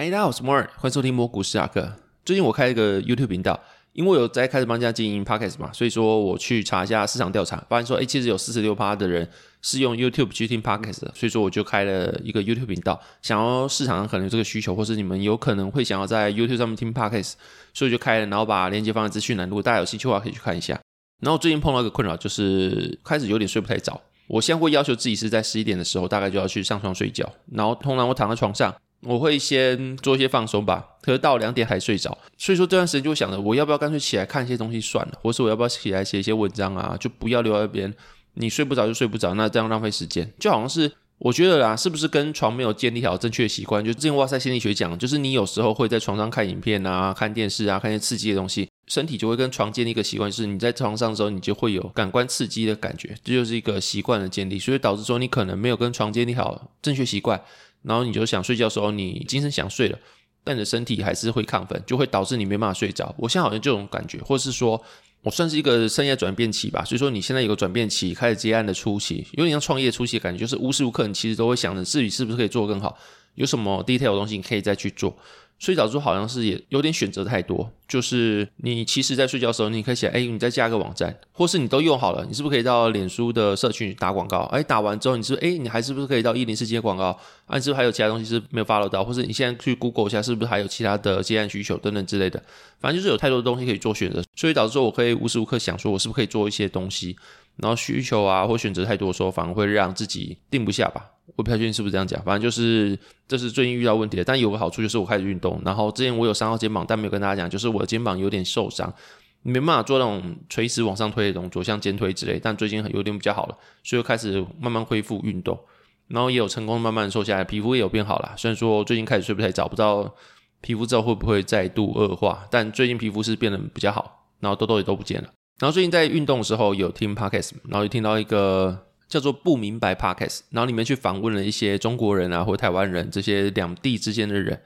嗨，大家好，我是摩尔，欢迎收听摩股史塔克。最近我开了一个 YouTube 频道，因为我有在开始帮家经营 Podcast 嘛，所以说我去查一下市场调查，发现说，哎，其实有四十六趴的人是用 YouTube 去听 Podcast 的，所以说我就开了一个 YouTube 频道，想要市场上可能有这个需求，或是你们有可能会想要在 YouTube 上面听 Podcast，所以就开了，然后把链接放在资讯栏，如果大家有兴趣的话，可以去看一下。然后最近碰到一个困扰，就是开始有点睡不太着。我现在会要求自己是在十一点的时候，大概就要去上床睡觉，然后通常我躺在床上。我会先做一些放松吧，可是到两点还睡着，所以说这段时间就想着我要不要干脆起来看一些东西算了，或是我要不要起来写一些文章啊，就不要留在那边。你睡不着就睡不着，那这样浪费时间，就好像是我觉得啦，是不是跟床没有建立好正确的习惯？就之前哇塞心理学讲，就是你有时候会在床上看影片啊、看电视啊、看一些刺激的东西，身体就会跟床建立一个习惯，就是你在床上的时候，你就会有感官刺激的感觉，这就是一个习惯的建立，所以导致说你可能没有跟床建立好正确习惯。然后你就想睡觉的时候，你精神想睡了，但你的身体还是会亢奋，就会导致你没办法睡着。我现在好像这种感觉，或是说我算是一个生涯转变期吧。所以说你现在有个转变期，开始接案的初期，有点像创业初期的感觉，就是无时无刻你其实都会想着自己是不是可以做更好，有什么 detail 的东西你可以再去做。睡着之后好像是也有点选择太多，就是你其实，在睡觉的时候，你可以写，哎，你再加个网站，或是你都用好了，你是不是可以到脸书的社群打广告？哎，打完之后，你是，哎，你还是不是可以到一零四接广告？啊，你是不是还有其他东西是没有 follow 到？或是你现在去 Google 一下，是不是还有其他的接案需求等等之类的？反正就是有太多的东西可以做选择，所以导致说我可以无时无刻想说，我是不是可以做一些东西？然后需求啊，或选择太多的时候，反而会让自己定不下吧。我不太确定是不是这样讲，反正就是这是最近遇到问题的。但有个好处就是我开始运动，然后之前我有伤到肩膀，但没有跟大家讲，就是我的肩膀有点受伤，没办法做那种垂直往上推的动作，像肩推之类。但最近有点比较好了，所以开始慢慢恢复运动，然后也有成功慢慢瘦下来，皮肤也有变好了。虽然说最近开始睡不太着，不知道皮肤之后会不会再度恶化，但最近皮肤是变得比较好，然后痘痘也都不见了。然后最近在运动的时候有听 Podcast，然后就听到一个。叫做不明白 Podcast，然后里面去访问了一些中国人啊，或台湾人这些两地之间的人，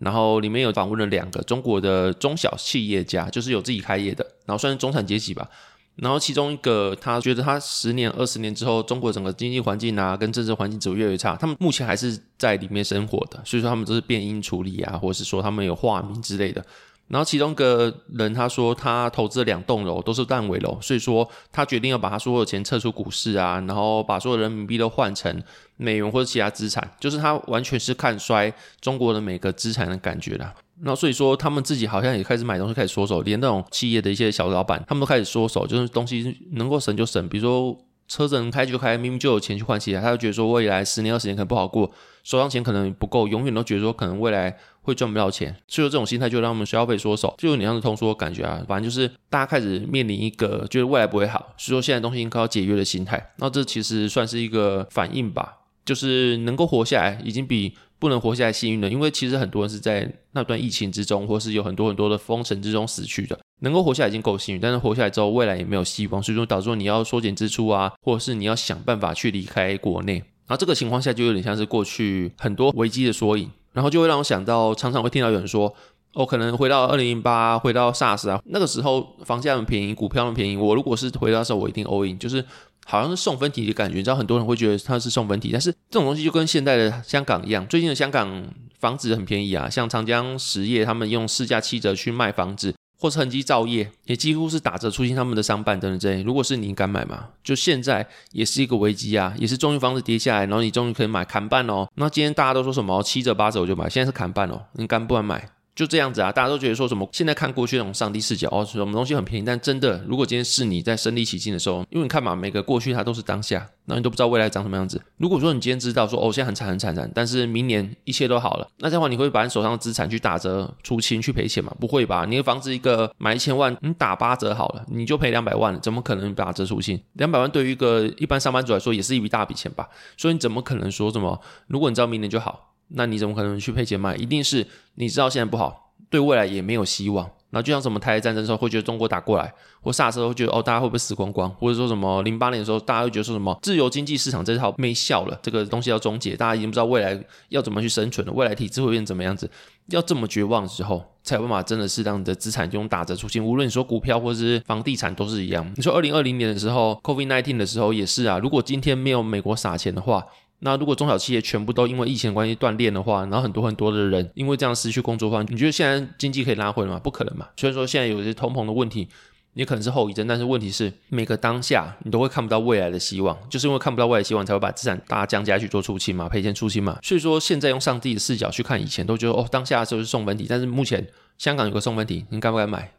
然后里面有访问了两个中国的中小企业家，就是有自己开业的，然后算是中产阶级吧。然后其中一个他觉得他十年、二十年之后，中国整个经济环境啊，跟政治环境只会越来越差。他们目前还是在里面生活的，所以说他们都是变音处理啊，或者是说他们有化名之类的。然后其中一个人他说他投资了两栋楼都是烂尾楼，所以说他决定要把他所有的钱撤出股市啊，然后把所有人民币都换成美元或者其他资产，就是他完全是看衰中国的每个资产的感觉啦。然后所以说他们自己好像也开始买东西开始缩手，连那种企业的一些小老板他们都开始缩手，就是东西能够省就省，比如说。车子能开就开，明明就有钱去换起来，他就觉得说未来十年二十年可能不好过，手上钱可能不够，永远都觉得说可能未来会赚不到钱，所以说这种心态就让我们消费缩手，就有点像是通缩感觉啊。反正就是大家开始面临一个觉得未来不会好，所以说现在东西应该要节约的心态。那这其实算是一个反应吧，就是能够活下来已经比不能活下来幸运了，因为其实很多人是在那段疫情之中，或是有很多很多的封城之中死去的。能够活下来已经够幸运，但是活下来之后，未来也没有希望，所以说导致你要缩减支出啊，或者是你要想办法去离开国内。然后这个情况下就有点像是过去很多危机的缩影，然后就会让我想到，常常会听到有人说，哦，可能回到二零零八，回到 SARS 啊，那个时候房价很便宜，股票很便宜，我如果是回到时候，我一定 all in，就是好像是送分题的感觉。你知道很多人会觉得它是送分题，但是这种东西就跟现在的香港一样，最近的香港房子很便宜啊，像长江实业他们用市价七折去卖房子。或是恒基造业也几乎是打折出清他们的商办等等之类。如果是你敢买吗？就现在也是一个危机啊，也是终于房子跌下来，然后你终于可以买砍半哦。那今天大家都说什么七折八折我就买，现在是砍半哦，你敢不敢买？就这样子啊，大家都觉得说什么？现在看过去那种上帝视角哦，什么东西很便宜，但真的，如果今天是你在身临其境的时候，因为你看嘛，每个过去它都是当下，然后你都不知道未来长什么样子。如果说你今天知道说哦，现在很惨很惨惨，但是明年一切都好了，那这样的话你会把你手上的资产去打折出清去赔钱吗？不会吧？你的房子一个买一千万，你打八折好了，你就赔两百万，怎么可能打折出清？两百万对于一个一般上班族来说也是一笔大笔钱吧？所以你怎么可能说什么？如果你知道明年就好，那你怎么可能去配钱卖？一定是你知道现在不好。对未来也没有希望，然后就像什么台海战争的时候，会觉得中国打过来，或 SARS 时候会觉得哦，大家会不会死光光？或者说什么零八年的时候，大家会觉得说什么自由经济市场这套没效了，这个东西要终结，大家已经不知道未来要怎么去生存了，未来体制会变怎么样子？要这么绝望的时候，才有办法真的是让你的资产用打折出清。无论你说股票或者是房地产都是一样。你说二零二零年的时候，COVID nineteen 的时候也是啊，如果今天没有美国撒钱的话。那如果中小企业全部都因为疫情关系断链的话，然后很多很多的人因为这样失去工作的话，你觉得现在经济可以拉回来吗？不可能嘛。虽然说现在有一些通膨的问题，也可能是后遗症，但是问题是每个当下你都会看不到未来的希望，就是因为看不到未来希望，才会把资产大降价去做出清嘛，赔钱出清嘛。所以说现在用上帝的视角去看以前，都觉得哦，当下的时候是送分题，但是目前香港有个送分题，你敢不敢买？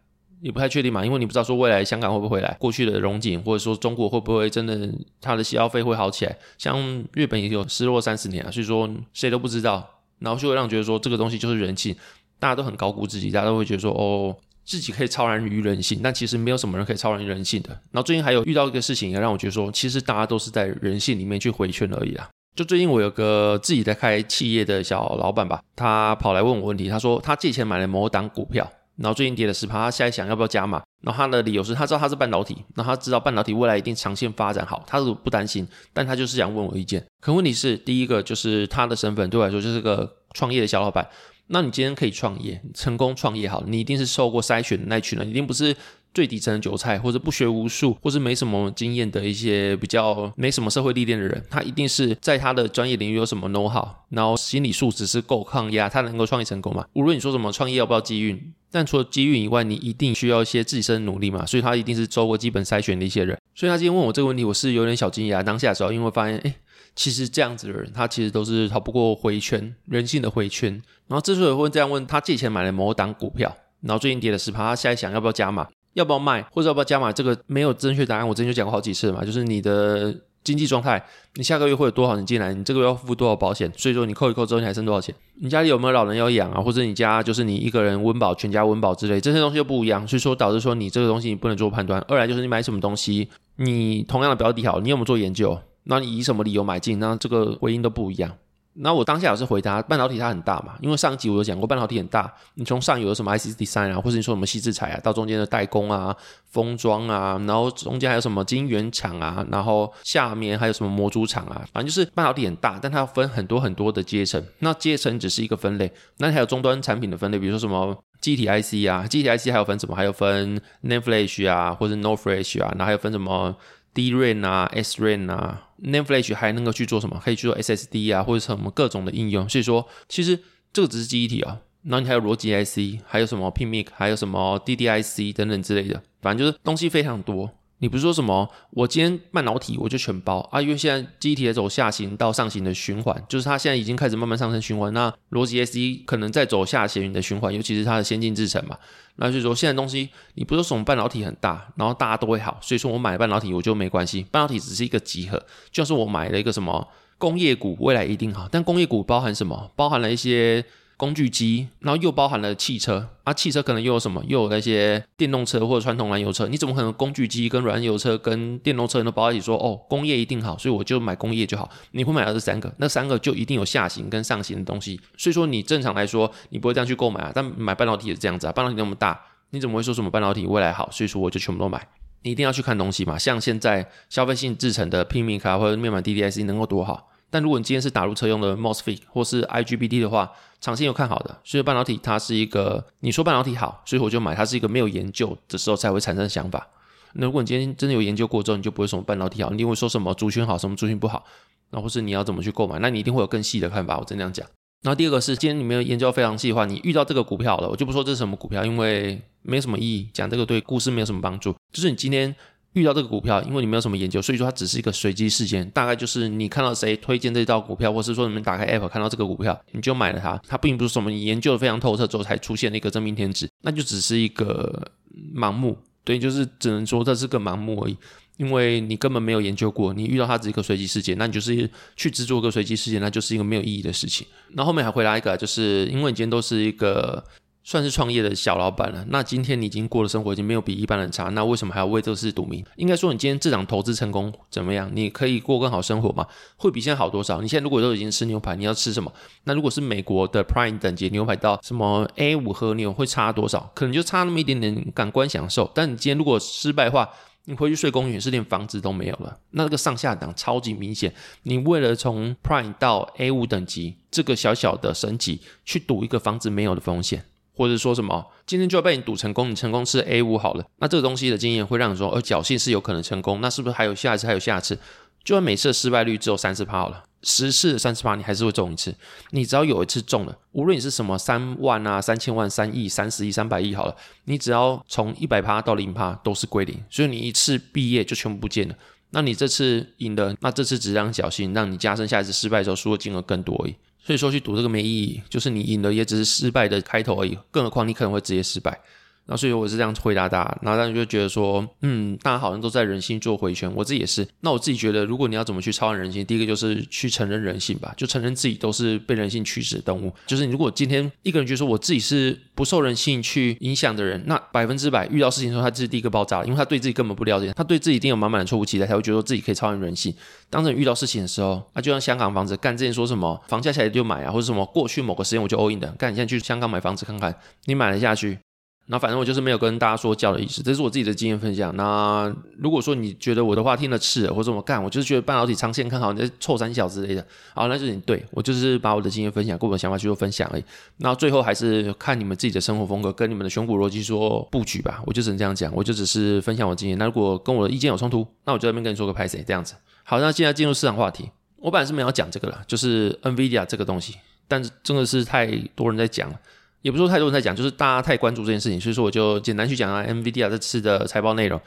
也不太确定嘛，因为你不知道说未来香港会不会回来，过去的荣景，或者说中国会不会真的它的消费会好起来？像日本也有失落三十年啊，所以说谁都不知道，然后就会让觉得说这个东西就是人性，大家都很高估自己，大家都会觉得说哦，自己可以超然于人性，但其实没有什么人可以超然于人性的。然后最近还有遇到一个事情，也让我觉得说，其实大家都是在人性里面去回圈而已啊。就最近我有个自己在开企业的小老板吧，他跑来问我问题，他说他借钱买了某档股票。然后最近跌了十趴，他现在想要不要加码？然后他的理由是他知道他是半导体，然后他知道半导体未来一定长线发展好，他是不担心，但他就是想问我意见。可问题是，第一个就是他的身份对我来说就是个创业的小老板。那你今天可以创业，成功创业好，你一定是受过筛选的那群人，一定不是。最底层的韭菜，或者不学无术，或是没什么经验的一些比较没什么社会历练的人，他一定是在他的专业领域有什么 know how，然后心理素质是够抗压，他能够创业成功嘛？无论你说什么创业要不要机运，但除了机运以外，你一定需要一些自身的努力嘛。所以他一定是做过基本筛选的一些人。所以他今天问我这个问题，我是有点小惊讶。当下的时候，因为发现，哎，其实这样子的人，他其实都是逃不过回圈，人性的回圈。然后之所以会这样问，他借钱买了某档股票，然后最近跌了十趴，他现在想要不要加码？要不要卖，或者要不要加码？这个没有正确答案。我之前就讲过好几次嘛，就是你的经济状态，你下个月会有多少人进来，你这个月要付多少保险，所以说你扣一扣之后，你还剩多少钱？你家里有没有老人要养啊？或者你家就是你一个人温饱，全家温饱之类，这些东西又不一样，所以说导致说你这个东西你不能做判断。二来就是你买什么东西，你同样的标的好，你有没有做研究？那你以什么理由买进？那这个回应都不一样。那我当下也是回答，半导体它很大嘛，因为上集我有讲过，半导体很大。你从上游有什么 IC design 啊，或者你说什么矽智财啊，到中间的代工啊、封装啊，然后中间还有什么晶圆厂啊，然后下面还有什么模组厂啊，反正就是半导体很大，但它要分很多很多的阶层。那阶层只是一个分类，那还有终端产品的分类，比如说什么记忆体 IC 啊，记忆体 IC 还有分什么？还有分 NAND Flash 啊，或者 No Flash 啊，然后还有分什么？DRAM 啊，SRAM 啊 n a m e Flash 还能够去做什么？可以去做 SSD 啊，或者什么各种的应用。所以说，其实这个只是记忆体啊。然后你还有逻辑 IC，还有什么 PMIC，还有什么 DDIC 等等之类的，反正就是东西非常多。你不是说什么，我今天半导体我就全包啊？因为现在记忆体在走下行到上行的循环，就是它现在已经开始慢慢上升循环。那逻辑 sc 可能在走下行的循环，尤其是它的先进制程嘛。那就是说，现在东西你不是说什么半导体很大，然后大家都会好，所以说我买半导体我就没关系。半导体只是一个集合，就是我买了一个什么工业股，未来一定好。但工业股包含什么？包含了一些。工具机，然后又包含了汽车啊，汽车可能又有什么？又有那些电动车或者传统燃油车，你怎么可能工具机跟燃油车跟电动车都包在一起说哦，工业一定好，所以我就买工业就好？你会买到这三个，那三个就一定有下行跟上行的东西，所以说你正常来说你不会这样去购买啊。但买半导体也是这样子啊，半导体那么大，你怎么会说什么半导体未来好？所以说我就全部都买。你一定要去看东西嘛，像现在消费性制成的拼命卡或者面板 DDIC 能够多好？但如果你今天是打入车用的 MOSFET 或是 IGBT 的话，长线有看好的。所以半导体它是一个，你说半导体好，所以我就买。它是一个没有研究的时候才会产生的想法。那如果你今天真的有研究过之后，你就不会说什么半导体好，你一定会说什么族群好，什么族群不好，那或是你要怎么去购买，那你一定会有更细的看法。我真这样讲。然后第二个是，今天你没有研究非常细的话，你遇到这个股票了，我就不说这是什么股票，因为没什么意义，讲这个对故事没有什么帮助。就是你今天。遇到这个股票，因为你没有什么研究，所以说它只是一个随机事件。大概就是你看到谁推荐这道股票，或是说你们打开 App 看到这个股票，你就买了它。它并不是什么你研究的非常透彻之后才出现的一个真命天子，那就只是一个盲目。对，就是只能说这是个盲目而已，因为你根本没有研究过。你遇到它只是一个随机事件，那你就是去制作一个随机事件，那就是一个没有意义的事情。那后面还回来一个，就是因为你今天都是一个。算是创业的小老板了，那今天你已经过的生活已经没有比一般人差，那为什么还要为这事赌命？应该说你今天这场投资成功怎么样？你可以过更好生活吗？会比现在好多少？你现在如果都已经吃牛排，你要吃什么？那如果是美国的 Prime 等级牛排到什么 A 五和牛会差多少？可能就差那么一点点感官享受。但你今天如果失败的话，你回去睡公园是连房子都没有了，那这个上下档超级明显。你为了从 Prime 到 A 五等级这个小小的升级，去赌一个房子没有的风险。或者说什么，今天就要被你赌成功，你成功吃 A 五好了，那这个东西的经验会让你说，呃，侥幸是有可能成功，那是不是还有下一次，还有下一次？就算每次的失败率只有三十趴好了，十次三十趴，你还是会中一次。你只要有一次中了，无论你是什么三万啊、三千万、三亿、三十亿、三百亿好了，你只要从一百趴到零趴都是归零，所以你一次毕业就全部不见了。那你这次赢了，那这次只让侥幸，让你加深下一次失败的时候输的金额更多而已。所以说去赌这个没意义，就是你赢了也只是失败的开头而已，更何况你可能会直接失败。那所以我是这样回答大家，然后大家就觉得说，嗯，大家好像都在人性做回旋，我自己也是。那我自己觉得，如果你要怎么去超越人性，第一个就是去承认人性吧，就承认自己都是被人性驱使的动物。就是你如果今天一个人觉得说我自己是不受人性去影响的人，那百分之百遇到事情的时候，他就是第一个爆炸了，因为他对自己根本不了解，他对自己一定有满满的错误期待，才会觉得说自己可以超越人性。当人遇到事情的时候，啊，就像香港房子，干之前说什么房价下来就买啊，或者什么过去某个时间我就 all in 的，干你现在去香港买房子看看，你买了下去。那反正我就是没有跟大家说教的意思，这是我自己的经验分享。那如果说你觉得我的话听了刺耳，或者怎么干，我就是觉得半导体长线看好，你这臭三小之类的，好，那就是你对我就是把我的经验分享，跟我的想法去做分享而已。那最后还是看你们自己的生活风格跟你们的选股逻辑说布局吧。我就只能这样讲，我就只是分享我经验。那如果跟我的意见有冲突，那我就在这边跟你说个拍谁这样子。好，那现在进入市场话题。我本来是没有讲这个了，就是 NVIDIA 这个东西，但是真的是太多人在讲了。也不是说太多人在讲，就是大家太关注这件事情，所以说我就简单去讲下 nvdia 这次的财报内容。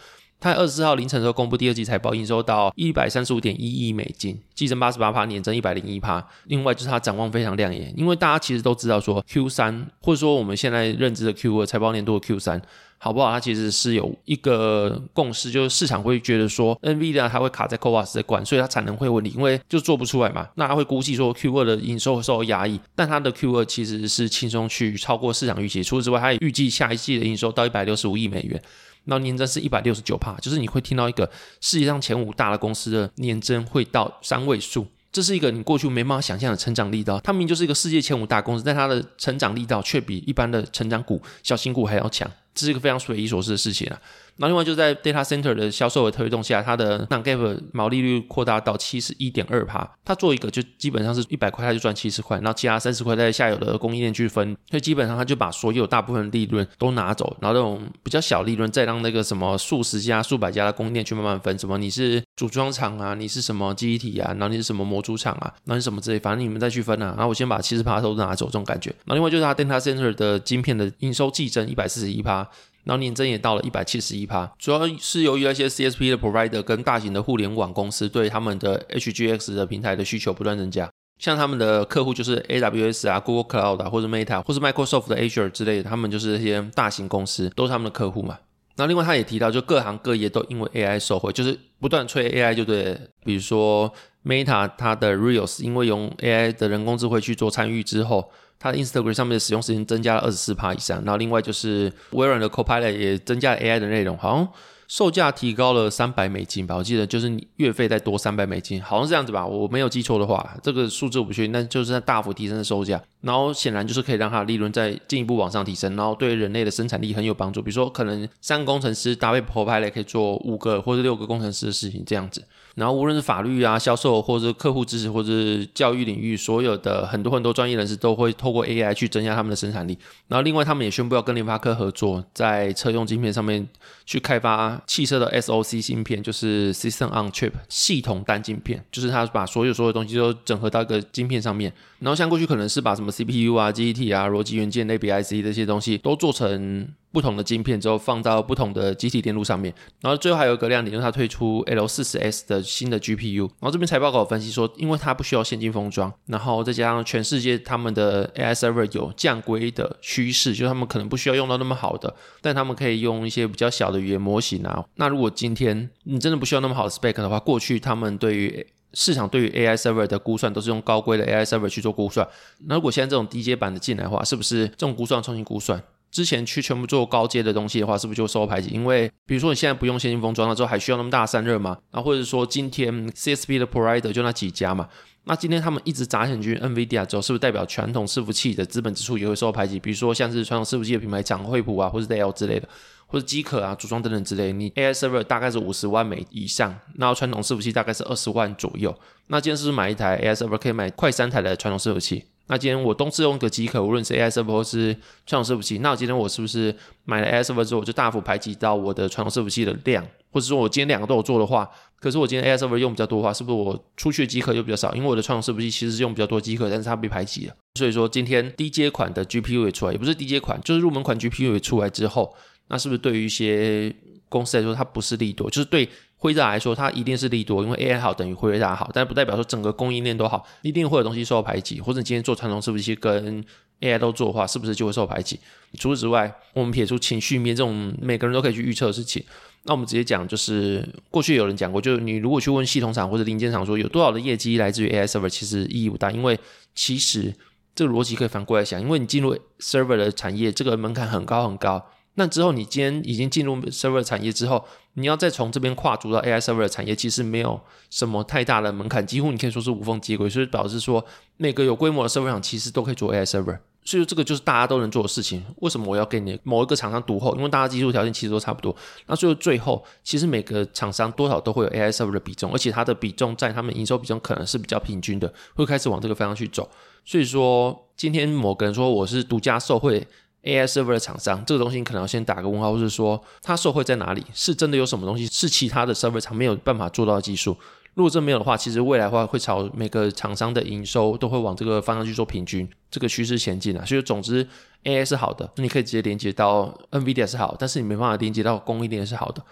它二十四号凌晨的时候公布第二季财报，营收到一百三十五点一亿美金，季增八十八趴，年增一百零一趴。另外就是它展望非常亮眼，因为大家其实都知道说 Q 三或者说我们现在认知的 Q 二财报年度的 Q 三。好不好？它其实是有一个共识，就是市场会觉得说，NVIDIA 它会卡在 CoWoS 这关，所以它产能会问题，因为就做不出来嘛。那它会估计说 Q 二的营收会受到压抑，但它的 Q 二其实是轻松去超过市场预期。除此之外，它也预计下一季的营收到一百六十五亿美元，那年增是一百六十九趴，就是你会听到一个世界上前五大的公司的年增会到三位数。这是一个你过去没办法想象的成长力道，它明明就是一个世界前五大公司，但它的成长力道却比一般的成长股、小型股还要强，这是一个非常匪夷所思的事情啊。那另外就在 data center 的销售额推动下，它的 non-GAAP 毛利率扩大到七十一点二趴。它做一个就基本上是一百块，它就赚七十块，然后其他三十块在下游的供应链去分，所以基本上它就把所有大部分利润都拿走，然后这种比较小利润再让那个什么数十家、数百家的供应链去慢慢分。什么你是组装厂啊，你是什么记忆体啊，然后你是什么模组厂啊，然后你什么之类，反正你们再去分啊。然后我先把七十趴都拿走，这种感觉。然后另外就是它 data center 的晶片的营收季增一百四十一趴。然后年增也到了一百七十一趴，主要是由于那些 CSP 的 provider 跟大型的互联网公司对他们的 HGX 的平台的需求不断增加，像他们的客户就是 AWS 啊、Google Cloud，或者 Meta 或者 Microsoft 的 Azure 之类的，他们就是这些大型公司都是他们的客户嘛。然后另外他也提到，就各行各业都因为 AI 受惠，就是不断吹 AI 就对，比如说 Meta 它的 Reels 因为用 AI 的人工智慧去做参与之后。它的 Instagram 上面的使用时间增加了二十四趴以上，然后另外就是微软的 Copilot 也增加了 AI 的内容，好像售价提高了三百美金吧，我记得就是你月费再多三百美金，好像是这样子吧，我没有记错的话，这个数字我不确定，但就是在大幅提升的售价，然后显然就是可以让它的利润再进一步往上提升，然后对人类的生产力很有帮助，比如说可能三个工程师搭配 Copilot 可以做五个或者六个工程师的事情这样子。然后无论是法律啊、销售，或者是客户支持，或者是教育领域，所有的很多很多专业人士都会透过 AI 去增加他们的生产力。然后另外，他们也宣布要跟联发科合作，在车用晶片上面去开发汽车的 SoC 芯片，就是 System on Chip 系统单晶片，就是它把所有所有东西都整合到一个晶片上面。然后像过去可能是把什么 CPU 啊、GET 啊、逻辑元件类比 IC 这些东西都做成。不同的晶片之后放到不同的集体电路上面，然后最后还有一个亮点就是它推出 L40S 的新的 GPU。然后这边财报稿分析说，因为它不需要现金封装，然后再加上全世界他们的 AI server 有降规的趋势，就是他们可能不需要用到那么好的，但他们可以用一些比较小的语言模型啊。那如果今天你真的不需要那么好的 spec 的话，过去他们对于市场对于 AI server 的估算都是用高规的 AI server 去做估算。那如果现在这种低阶版的进来的话，是不是这种估算重新估算？之前去全部做高阶的东西的话，是不是就受到排挤？因为比如说你现在不用现金封装了之后，还需要那么大的散热吗？啊，或者说今天 CSP 的 provider 就那几家嘛？那今天他们一直砸钱去 NVIDIA 之后，是不是代表传统伺服器的资本支出也会受到排挤？比如说像是传统伺服器的品牌厂惠普啊，或者 Dell 之类的，或者机壳啊、组装等等之类，你 AI server 大概是五十万美以上，那传统伺服器大概是二十万左右。那今天是不是买一台 AI server 可以买快三台的传统伺服器？那今天我东次用个即可，无论是 AI server 或是传统伺服器，那我今天我是不是买了 AI server 之后，我就大幅排挤到我的传统伺服器的量？或者说我今天两个都有做的话，可是我今天 AI server 用比较多的话，是不是我出去的机壳又比较少？因为我的传统伺服器其实是用比较多机壳，但是它被排挤了。所以说今天低阶款的 GPU 也出来，也不是低阶款，就是入门款 GPU 也出来之后，那是不是对于一些公司来说它不是利多？就是对辉达来说它一定是利多，因为 AI 好等于辉达好，但不代表说整个供应链都好，一定会有东西受到排挤，或者你今天做传统伺服器跟 AI 都做的话，是不是就会受排挤？除此之外，我们撇出情绪面这种每个人都可以去预测的事情。那我们直接讲，就是过去有人讲过，就是你如果去问系统厂或者零件厂说有多少的业绩来自于 AI server，其实意义不大，因为其实这个逻辑可以反过来想，因为你进入 server 的产业，这个门槛很高很高。那之后你今天已经进入 server 产业之后，你要再从这边跨足到 AI server 产业，其实没有什么太大的门槛，几乎你可以说是无缝接轨，所以导致说每个有规模的 server 厂其实都可以做 AI server。所以这个就是大家都能做的事情。为什么我要给你某一个厂商独厚？因为大家技术条件其实都差不多。那最后最后，其实每个厂商多少都会有 AI server 的比重，而且它的比重在他们营收比重可能是比较平均的，会开始往这个方向去走。所以说，今天某个人说我是独家受惠 AI server 的厂商，这个东西你可能要先打个问号，或是说它受惠在哪里？是真的有什么东西是其他的 server 厂没有办法做到的技术？如果这没有的话，其实未来的话会朝每个厂商的营收都会往这个方向去做平均，这个趋势前进啊。所以总之，AI 是好的，你可以直接连接到 NVIDIA 是好，但是你没办法连接到供应链是好的。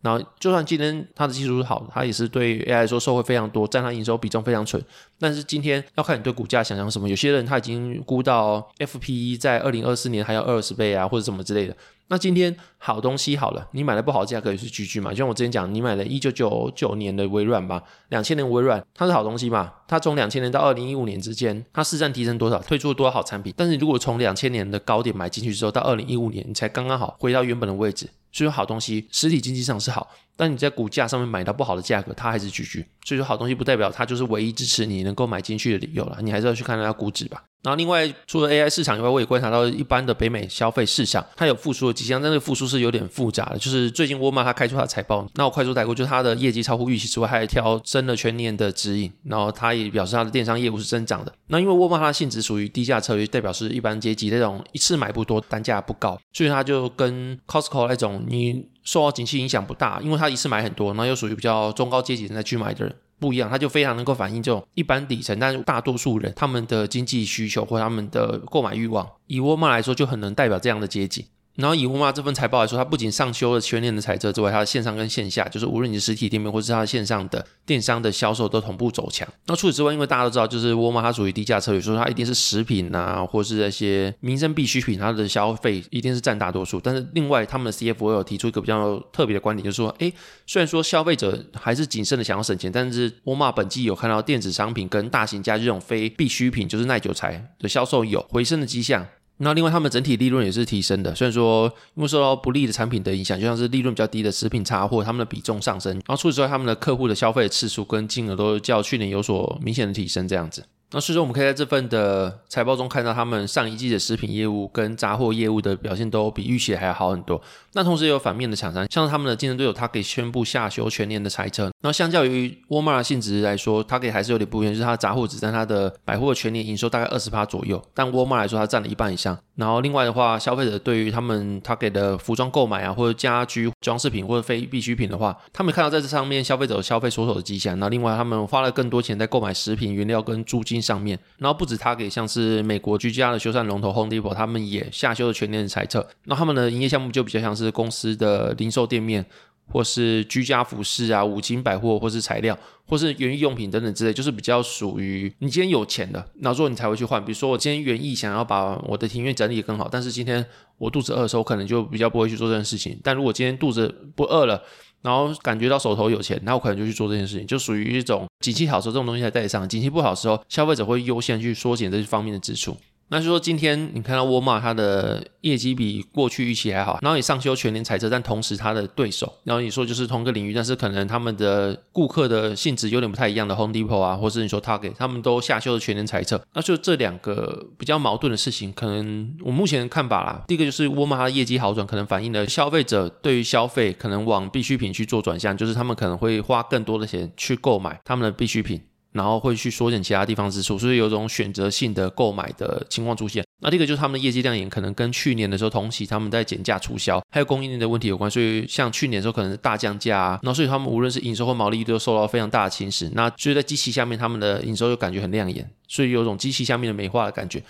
然后，就算今天它的技术是好，它也是对 AI 来说受惠非常多，占它营收比重非常蠢。但是今天要看你对股价想象什么，有些人他已经估到 FPE 在二零二四年还要二十倍啊，或者什么之类的。那今天好东西好了，你买的不好价格也是 GG 嘛。就像我之前讲，你买了一九九九年的微软吧，两千年微软它是好东西嘛？它从两千年到二零一五年之间，它市占提升多少，推出了多少好产品？但是如果从两千年的高点买进去之后，到二零一五年你才刚刚好回到原本的位置，是有好东西实体经济上是好，但你在股价上面买到不好的价格，它还是 GG。所以说好东西不代表它就是唯一支持你能够买进去的理由了，你还是要去看它估值吧。然后，另外除了 AI 市场以外，我也观察到一般的北美消费市场，它有复苏的迹象，但是复苏是有点复杂的。就是最近沃尔玛它开出它的财报，那我快速带过，就是它的业绩超乎预期之外，还挑升了全年的指引。然后它也表示它的电商业务是增长的。那因为沃尔玛它的性质属于低价策略，代表是一般阶级那种一次买不多，单价不高，所以它就跟 Costco 那种你受到景气影响不大，因为他一次买很多，然后又属于比较中高阶级人在去买的人。不一样，他就非常能够反映这种一般底层，但是大多数人他们的经济需求或他们的购买欲望，以沃尔玛来说就很能代表这样的阶级。然后以沃尔玛这份财报来说，它不仅上修了全年的财测之外，它的线上跟线下，就是无论你实体店面或是它的线上的电商的销售都同步走强。那除此之外，因为大家都知道，就是沃尔玛它属于低价策略，所以它一定是食品啊，或是那些民生必需品，它的消费一定是占大多数。但是另外，他们的 CFO 有提出一个比较特别的观点，就是说，诶，虽然说消费者还是谨慎的想要省钱，但是沃尔玛本季有看到电子商品跟大型家具这种非必需品，就是耐久材的销售有回升的迹象。那另外，他们整体利润也是提升的。虽然说因为受到不利的产品的影响，就像是利润比较低的食品差货，他们的比重上升。然后除此之外，他们的客户的消费次数跟金额都较去年有所明显的提升，这样子。那所以说，我们可以在这份的财报中看到，他们上一季的食品业务跟杂货业务的表现都比预期还要好很多。那同时也有反面的厂商，像是他们的竞争对手，他可以宣布下修全年的财测。那相较于沃尔玛的性质来说，它给还是有点不一样，就是它的杂货只占它的百货全年营收大概二十趴左右，但沃尔玛来说，它占了一半以上。然后另外的话，消费者对于他们他给的服装购买啊，或者家居装饰品或者非必需品的话，他们看到在这上面消费者消费缩手的迹象。那另外他们花了更多钱在购买食品原料跟租金上面。然后不止他给像是美国居家的修缮龙头 Home Depot，他们也下修了全年的财测。那他们的营业项目就比较像是公司的零售店面。或是居家服饰啊、五金百货，或是材料，或是园艺用品等等之类，就是比较属于你今天有钱的，那如果你才会去换。比如说我今天园艺想要把我的庭院整理得更好，但是今天我肚子饿的时候，可能就比较不会去做这件事情。但如果今天肚子不饿了，然后感觉到手头有钱，那我可能就去做这件事情，就属于一种景气好时候这种东西才带上，景气不好的时候，消费者会优先去缩减这些方面的支出。那就说今天你看到沃尔玛它的业绩比过去预期还好，然后也上修全年财测，但同时它的对手，然后你说就是同个领域，但是可能他们的顾客的性质有点不太一样的 Home Depot 啊，或是你说 Target，他们都下修了全年财测。那就这两个比较矛盾的事情，可能我目前的看法啦，第一个就是沃尔玛它的业绩好转，可能反映了消费者对于消费可能往必需品去做转向，就是他们可能会花更多的钱去购买他们的必需品。然后会去缩减其他地方支出，所以有种选择性的购买的情况出现。那第一个就是他们的业绩亮眼，可能跟去年的时候同期他们在减价促销，还有供应链的问题有关。所以像去年的时候可能是大降价啊，然后所以他们无论是营收或毛利率都受到非常大的侵蚀。那所以在机器下面他们的营收就感觉很亮眼，所以有种机器下面的美化的感觉。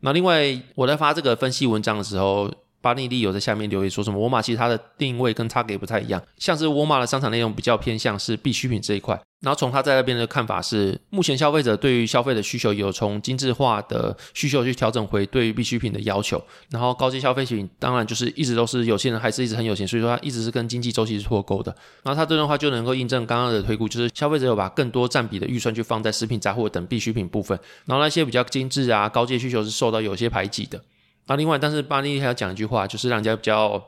那另外我在发这个分析文章的时候。巴尼利有在下面留言说什么？沃尔玛其实它的定位跟 Target 不太一样，像是沃尔玛的商场内容比较偏向是必需品这一块。然后从他在那边的看法是，目前消费者对于消费的需求有从精致化的需求去调整回对于必需品的要求。然后高阶消费品当然就是一直都是有钱人还是一直很有钱，所以说它一直是跟经济周期是脱钩的。然后他这段话就能够印证刚刚的推估，就是消费者有把更多占比的预算去放在食品杂货等必需品部分，然后那些比较精致啊高阶需求是受到有些排挤的。那另外，但是巴尼还要讲一句话，就是让人家比较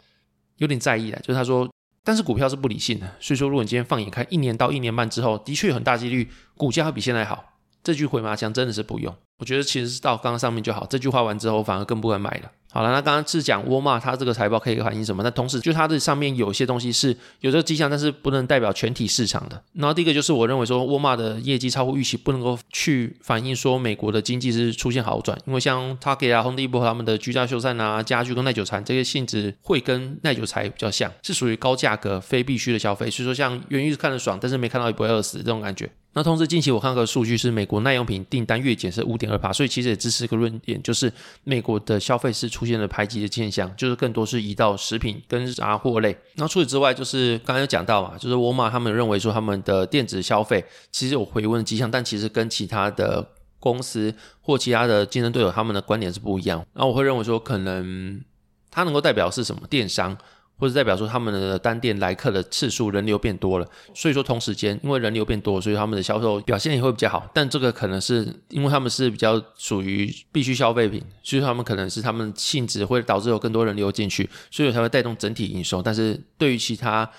有点在意的，就是他说，但是股票是不理性的，所以说，如果你今天放眼看一年到一年半之后，的确有很大几率股价会比现在好。这句回马枪真的是不用，我觉得其实是到刚刚上面就好。这句话完之后，反而更不敢买了。好了，那刚刚是讲沃尔玛它这个财报可以反映什么？那同时就它这上面有些东西是有这个迹象，但是不能代表全体市场的。然后第一个就是我认为说沃尔玛的业绩超乎预期，不能够去反映说美国的经济是出现好转，因为像 Target 啊、Home Depot 他们的居家修缮啊、家具跟耐久材这些性质会跟耐久材比较像，是属于高价格非必须的消费，所以说像元玉看得爽，但是没看到也不会饿死这种感觉。那同时近期我看个数据是美国耐用品订单月减是五点二趴，所以其实也支持一个论点，就是美国的消费是出现了排挤的现象，就是更多是移到食品跟杂货类。那除此之外，就是刚刚有讲到嘛，就是沃尔玛他们认为说他们的电子消费其实有回温的迹象，但其实跟其他的公司或其他的竞争对手他们的观点是不一样。那我会认为说，可能它能够代表是什么？电商。或者代表说他们的单店来客的次数人流变多了，所以说同时间因为人流变多，所以他们的销售表现也会比较好。但这个可能是因为他们是比较属于必须消费品，所以他们可能是他们性质会导致有更多人流进去，所以才会带动整体营收。但是对于其他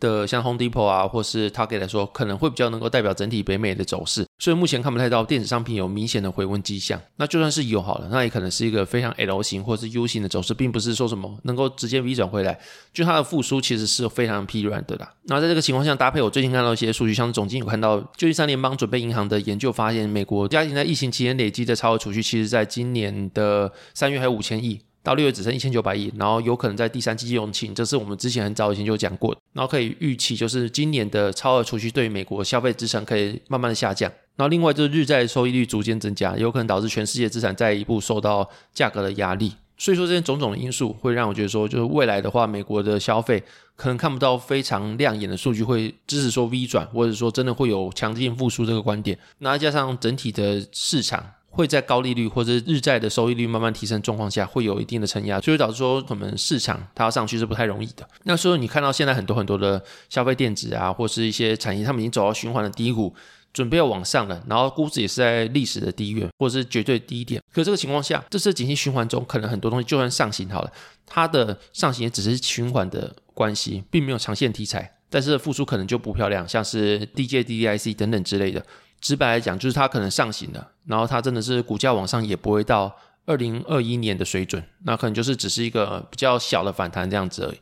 的像 Home Depot 啊，或是 Target 来说，可能会比较能够代表整体北美的走势，所以目前看不太到电子商品有明显的回温迹象。那就算是有好了，那也可能是一个非常 L 型或是 U 型的走势，并不是说什么能够直接 V 转回来。就它的复苏其实是非常疲软的啦。那在这个情况下，搭配我最近看到一些数据，像总经有看到，旧金山联邦准备银行的研究发现，美国家庭在疫情期间累积的超额储蓄，其实在今年的三月还有五千亿。到六月只剩一千九百亿，然后有可能在第三季用罄，这是我们之前很早以前就讲过的。然后可以预期，就是今年的超额储蓄对于美国消费资产可以慢慢的下降。然后另外就是日债收益率逐渐增加，有可能导致全世界资产再一步受到价格的压力。所以说这些种种的因素会让我觉得说，就是未来的话，美国的消费可能看不到非常亮眼的数据会支持说 V 转，或者说真的会有强劲复苏这个观点。那加上整体的市场。会在高利率或者日债的收益率慢慢提升状况下，会有一定的承压，所以导致说可能市场它要上去是不太容易的。那所以你看到现在很多很多的消费电子啊，或是一些产业，他们已经走到循环的低谷，准备要往上了，然后估值也是在历史的低点或者是绝对低点。可这个情况下，这次景气循环中，可能很多东西就算上行好了，它的上行也只是循环的关系，并没有长线题材，但是复苏可能就不漂亮，像是 DJ、DDIC 等等之类的。直白来讲，就是它可能上行了，然后它真的是股价往上也不会到二零二一年的水准，那可能就是只是一个比较小的反弹这样子而已。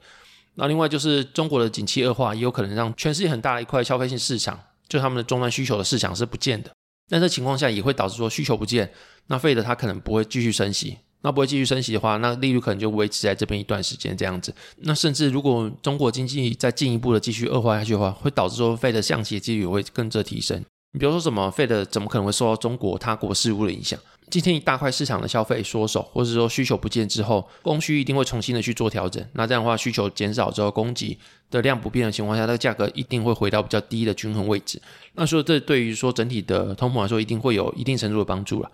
那另外就是中国的景气恶化，也有可能让全世界很大的一块消费性市场，就他们的终端需求的市场是不见的。那这情况下也会导致说需求不见，那费的它可能不会继续升息，那不会继续升息的话，那利率可能就维持在这边一段时间这样子。那甚至如果中国经济再进一步的继续恶化下去的话，会导致说费的降息的几率也会跟着提升。你比如说什么，Fed 怎么可能会受到中国他国事务的影响？今天一大块市场的消费缩手，或者说需求不见之后，供需一定会重新的去做调整。那这样的话，需求减少之后，供给的量不变的情况下，那个价格一定会回到比较低的均衡位置。那所以这对于说整体的通膨来说，一定会有一定程度的帮助了。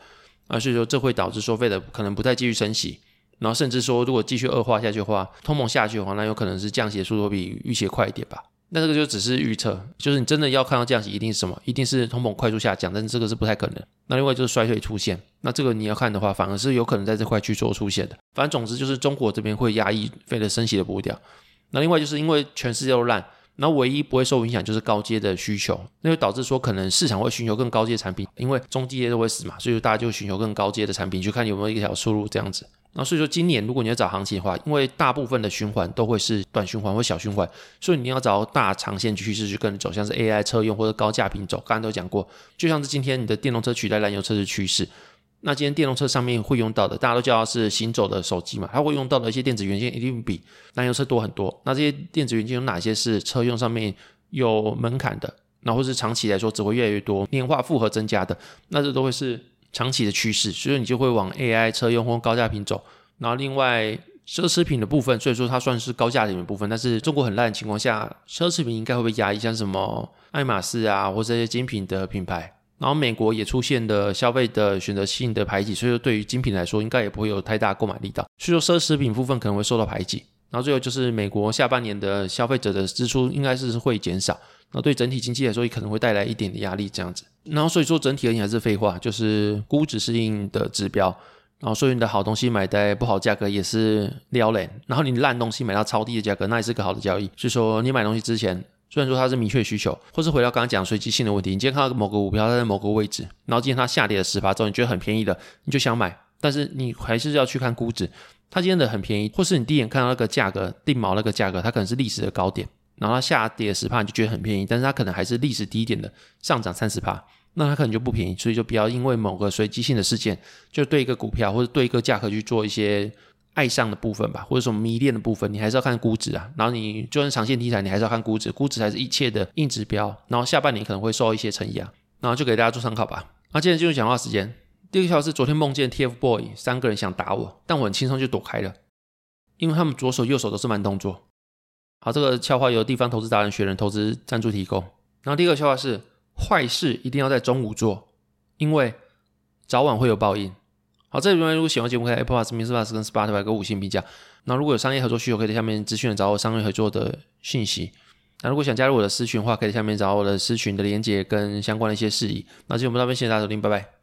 啊所以说这会导致说 Fed 可能不再继续升息，然后甚至说如果继续恶化下去的话，通膨下去的话，那有可能是降息的速度比预期快一点吧。那这个就只是预测，就是你真的要看到降息，一定是什么？一定是通膨快速下降，但是这个是不太可能。那另外就是衰退出现，那这个你要看的话，反而是有可能在这块去做出现的。反正总之就是中国这边会压抑费的升息的步调。那另外就是因为全世界都烂，那唯一不会受影响就是高阶的需求，那就导致说可能市场会寻求更高阶的产品，因为中低阶都会死嘛，所以说大家就寻求更高阶的产品，去看有没有一条出路这样子。那所以说今年如果你要找行情的话，因为大部分的循环都会是短循环或小循环，所以你要找大长线趋势去跟走，像是 AI 车用或者高价品走。刚刚都讲过，就像是今天你的电动车取代燃油车是趋势。那今天电动车上面会用到的，大家都叫它是行走的手机嘛，它会用到的一些电子元件一定比燃油车多很多。那这些电子元件有哪些是车用上面有门槛的？那或是长期来说只会越来越多，年化负荷增加的，那这都会是长期的趋势。所以你就会往 AI 车用或高价品走。然后另外奢侈品的部分，所以说它算是高价里面部分，但是中国很烂的情况下，奢侈品应该会被压抑，像什么爱马仕啊，或者这些精品的品牌。然后美国也出现了消费的选择性的排挤，所以说对于精品来说，应该也不会有太大购买力道。所以说奢侈品部分可能会受到排挤。然后最后就是美国下半年的消费者的支出应该是会减少，那对整体经济来说也可能会带来一点的压力这样子。然后所以说整体而言还是废话，就是估值适应的指标。然后所以你的好东西买在不好价格也是撩人，然后你烂东西买到超低的价格，那也是个好的交易。所以说你买东西之前。虽然说它是明确需求，或是回到刚刚讲随机性的问题，你今天看到某个股票它在某个位置，然后今天它下跌了十趴之后，你觉得很便宜的，你就想买，但是你还是要去看估值，它今天的很便宜，或是你第一眼看到那个价格定锚那个价格，它可能是历史的高点，然后它下跌十趴，你就觉得很便宜，但是它可能还是历史低点的上涨三十趴，那它可能就不便宜，所以就不要因为某个随机性的事件，就对一个股票或者对一个价格去做一些。爱上的部分吧，或者什么迷恋的部分，你还是要看估值啊。然后你就算长线题材，你还是要看估值，估值才是一切的硬指标。然后下半年可能会受一些承压，然后就给大家做参考吧。那接着进入讲话时间。第一个笑话是昨天梦见 TFBOY 三个人想打我，但我很轻松就躲开了，因为他们左手右手都是慢动作。好，这个笑话由地方投资达人学人投资赞助提供。然后第二个笑话是坏事一定要在中午做，因为早晚会有报应。好，这里面如果喜欢节目，可以 Apple Podcast、Mr. Bus 跟 Spotify 给五星评价。那如果有商业合作需求，可以在下面资讯找我商业合作的信息。那如果想加入我的私群的话，可以在下面找我的私群的连接跟相关的一些事宜。那今天我们到这边，谢谢大家收听，拜拜。